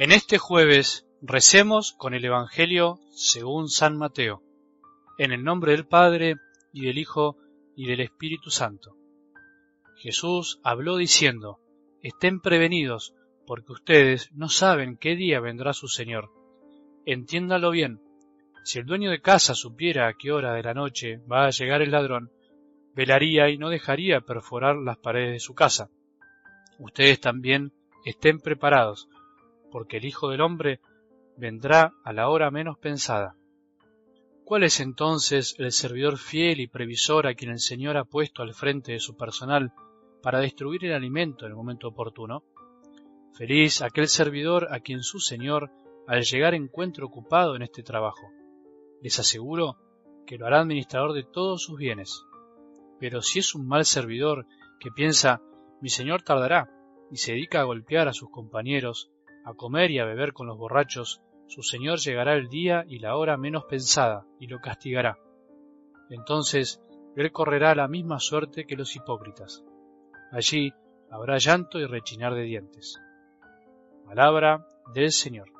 En este jueves recemos con el Evangelio según San Mateo, en el nombre del Padre y del Hijo y del Espíritu Santo. Jesús habló diciendo, Estén prevenidos, porque ustedes no saben qué día vendrá su Señor. Entiéndalo bien, si el dueño de casa supiera a qué hora de la noche va a llegar el ladrón, velaría y no dejaría perforar las paredes de su casa. Ustedes también estén preparados, porque el Hijo del Hombre vendrá a la hora menos pensada. ¿Cuál es entonces el servidor fiel y previsor a quien el Señor ha puesto al frente de su personal para destruir el alimento en el momento oportuno? Feliz aquel servidor a quien su Señor al llegar encuentre ocupado en este trabajo. Les aseguro que lo hará administrador de todos sus bienes. Pero si es un mal servidor que piensa mi Señor tardará y se dedica a golpear a sus compañeros, a comer y a beber con los borrachos, su Señor llegará el día y la hora menos pensada, y lo castigará. Entonces él correrá la misma suerte que los hipócritas. Allí habrá llanto y rechinar de dientes. Palabra del Señor.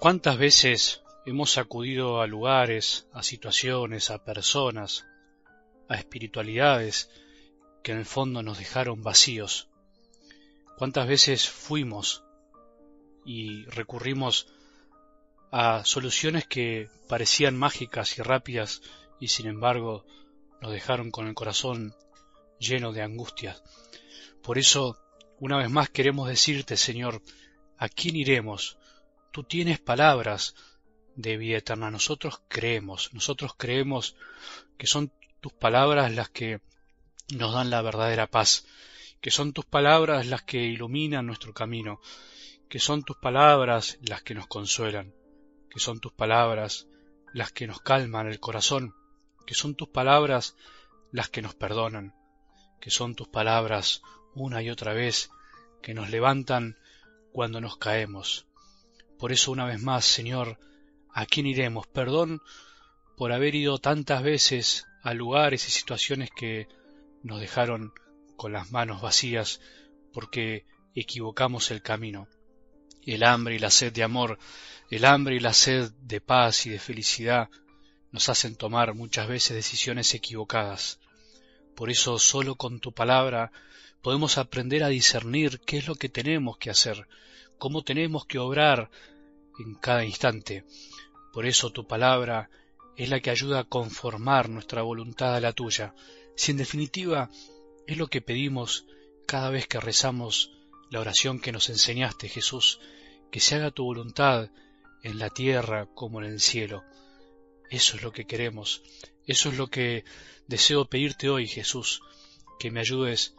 ¿Cuántas veces hemos acudido a lugares, a situaciones, a personas, a espiritualidades que en el fondo nos dejaron vacíos? ¿Cuántas veces fuimos y recurrimos a soluciones que parecían mágicas y rápidas y sin embargo nos dejaron con el corazón lleno de angustia? Por eso, una vez más queremos decirte, Señor, ¿a quién iremos? Tú tienes palabras de vida eterna. Nosotros creemos, nosotros creemos que son tus palabras las que nos dan la verdadera paz, que son tus palabras las que iluminan nuestro camino, que son tus palabras las que nos consuelan, que son tus palabras las que nos calman el corazón, que son tus palabras las que nos perdonan, que son tus palabras una y otra vez que nos levantan cuando nos caemos, por eso una vez más, Señor, ¿a quién iremos? Perdón por haber ido tantas veces a lugares y situaciones que nos dejaron con las manos vacías porque equivocamos el camino. El hambre y la sed de amor, el hambre y la sed de paz y de felicidad nos hacen tomar muchas veces decisiones equivocadas. Por eso solo con tu palabra podemos aprender a discernir qué es lo que tenemos que hacer, cómo tenemos que obrar en cada instante. Por eso tu palabra es la que ayuda a conformar nuestra voluntad a la tuya. Si en definitiva es lo que pedimos cada vez que rezamos la oración que nos enseñaste, Jesús, que se haga tu voluntad en la tierra como en el cielo. Eso es lo que queremos, eso es lo que deseo pedirte hoy, Jesús, que me ayudes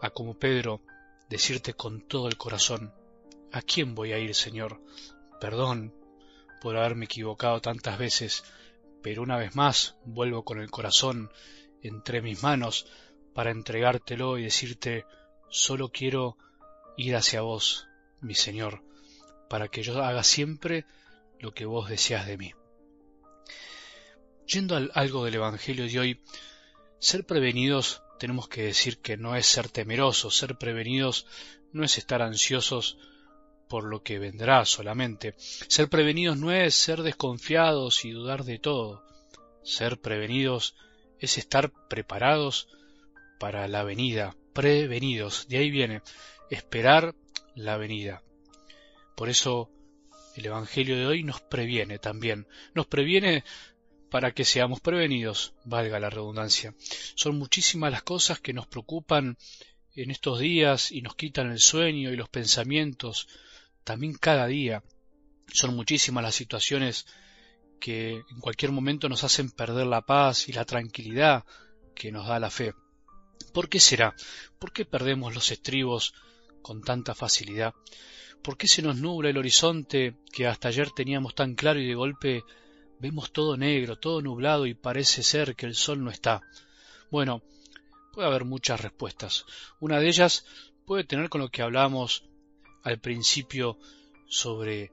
a, como Pedro, decirte con todo el corazón, ¿a quién voy a ir, Señor? Perdón por haberme equivocado tantas veces, pero una vez más vuelvo con el corazón entre mis manos para entregártelo y decirte solo quiero ir hacia vos, mi Señor, para que yo haga siempre lo que vos deseas de mí. Yendo al algo del Evangelio de hoy, ser prevenidos tenemos que decir que no es ser temerosos, ser prevenidos no es estar ansiosos por lo que vendrá solamente. Ser prevenidos no es ser desconfiados y dudar de todo. Ser prevenidos es estar preparados para la venida, prevenidos. De ahí viene, esperar la venida. Por eso el Evangelio de hoy nos previene también. Nos previene para que seamos prevenidos, valga la redundancia. Son muchísimas las cosas que nos preocupan en estos días y nos quitan el sueño y los pensamientos también cada día. Son muchísimas las situaciones que en cualquier momento nos hacen perder la paz y la tranquilidad que nos da la fe. ¿Por qué será? ¿Por qué perdemos los estribos con tanta facilidad? ¿Por qué se nos nubla el horizonte que hasta ayer teníamos tan claro y de golpe vemos todo negro, todo nublado y parece ser que el sol no está? Bueno, puede haber muchas respuestas. Una de ellas puede tener con lo que hablamos al principio sobre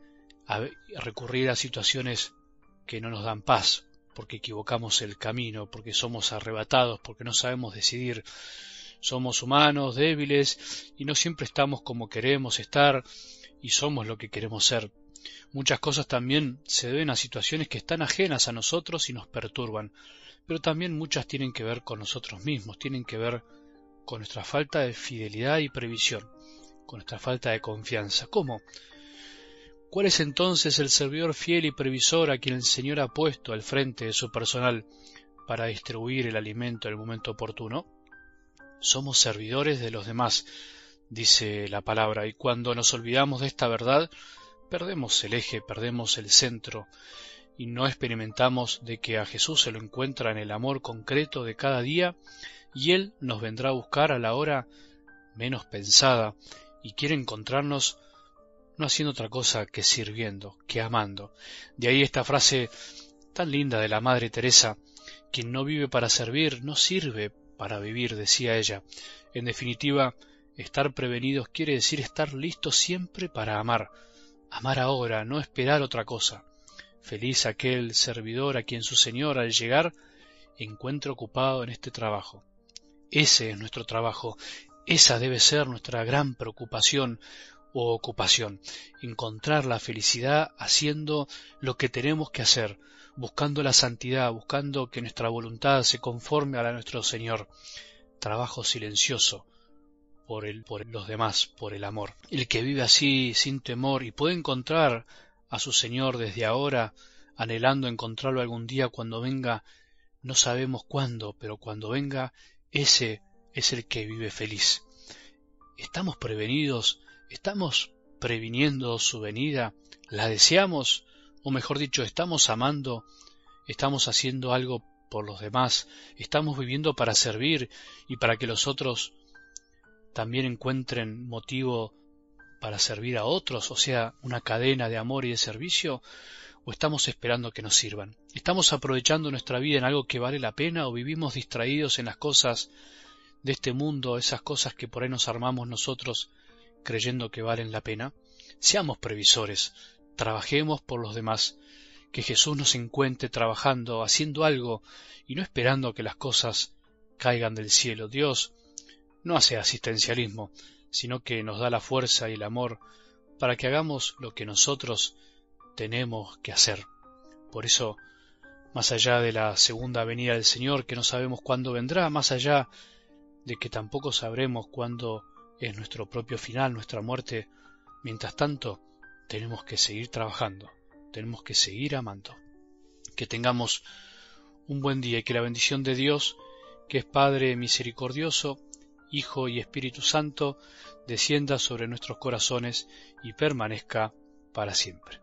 recurrir a situaciones que no nos dan paz, porque equivocamos el camino, porque somos arrebatados, porque no sabemos decidir. Somos humanos, débiles, y no siempre estamos como queremos estar, y somos lo que queremos ser. Muchas cosas también se deben a situaciones que están ajenas a nosotros y nos perturban, pero también muchas tienen que ver con nosotros mismos, tienen que ver con nuestra falta de fidelidad y previsión, con nuestra falta de confianza. ¿Cómo? ¿Cuál es entonces el servidor fiel y previsor a quien el Señor ha puesto al frente de su personal para distribuir el alimento en el momento oportuno? Somos servidores de los demás, dice la palabra, y cuando nos olvidamos de esta verdad, perdemos el eje, perdemos el centro, y no experimentamos de que a Jesús se lo encuentra en el amor concreto de cada día y Él nos vendrá a buscar a la hora menos pensada y quiere encontrarnos no haciendo otra cosa que sirviendo, que amando. De ahí esta frase tan linda de la Madre Teresa, quien no vive para servir, no sirve para vivir, decía ella. En definitiva, estar prevenidos quiere decir estar listos siempre para amar, amar ahora, no esperar otra cosa. Feliz aquel servidor a quien su Señor al llegar encuentre ocupado en este trabajo. Ese es nuestro trabajo, esa debe ser nuestra gran preocupación o ocupación, encontrar la felicidad haciendo lo que tenemos que hacer, buscando la santidad, buscando que nuestra voluntad se conforme a la de nuestro Señor. Trabajo silencioso por, los demás, por el amor. El que vive así, sin temor, y puede encontrar a su Señor desde ahora, anhelando encontrarlo algún día cuando venga, no sabemos cuándo, pero cuando venga ese es el que vive feliz. ¿Estamos prevenidos? ¿Estamos previniendo su venida? ¿La deseamos? O mejor dicho, ¿estamos amando? ¿Estamos haciendo algo por los demás? ¿Estamos viviendo para servir y para que los otros también encuentren motivo para servir a otros, o sea, una cadena de amor y de servicio? ¿O estamos esperando que nos sirvan? ¿Estamos aprovechando nuestra vida en algo que vale la pena o vivimos distraídos en las cosas de este mundo, esas cosas que por ahí nos armamos nosotros creyendo que valen la pena? Seamos previsores, trabajemos por los demás, que Jesús nos encuentre trabajando, haciendo algo y no esperando que las cosas caigan del cielo. Dios no hace asistencialismo, sino que nos da la fuerza y el amor para que hagamos lo que nosotros tenemos que hacer. Por eso, más allá de la segunda venida del Señor, que no sabemos cuándo vendrá, más allá de que tampoco sabremos cuándo es nuestro propio final, nuestra muerte, mientras tanto, tenemos que seguir trabajando, tenemos que seguir amando. Que tengamos un buen día y que la bendición de Dios, que es Padre misericordioso, Hijo y Espíritu Santo, descienda sobre nuestros corazones y permanezca para siempre.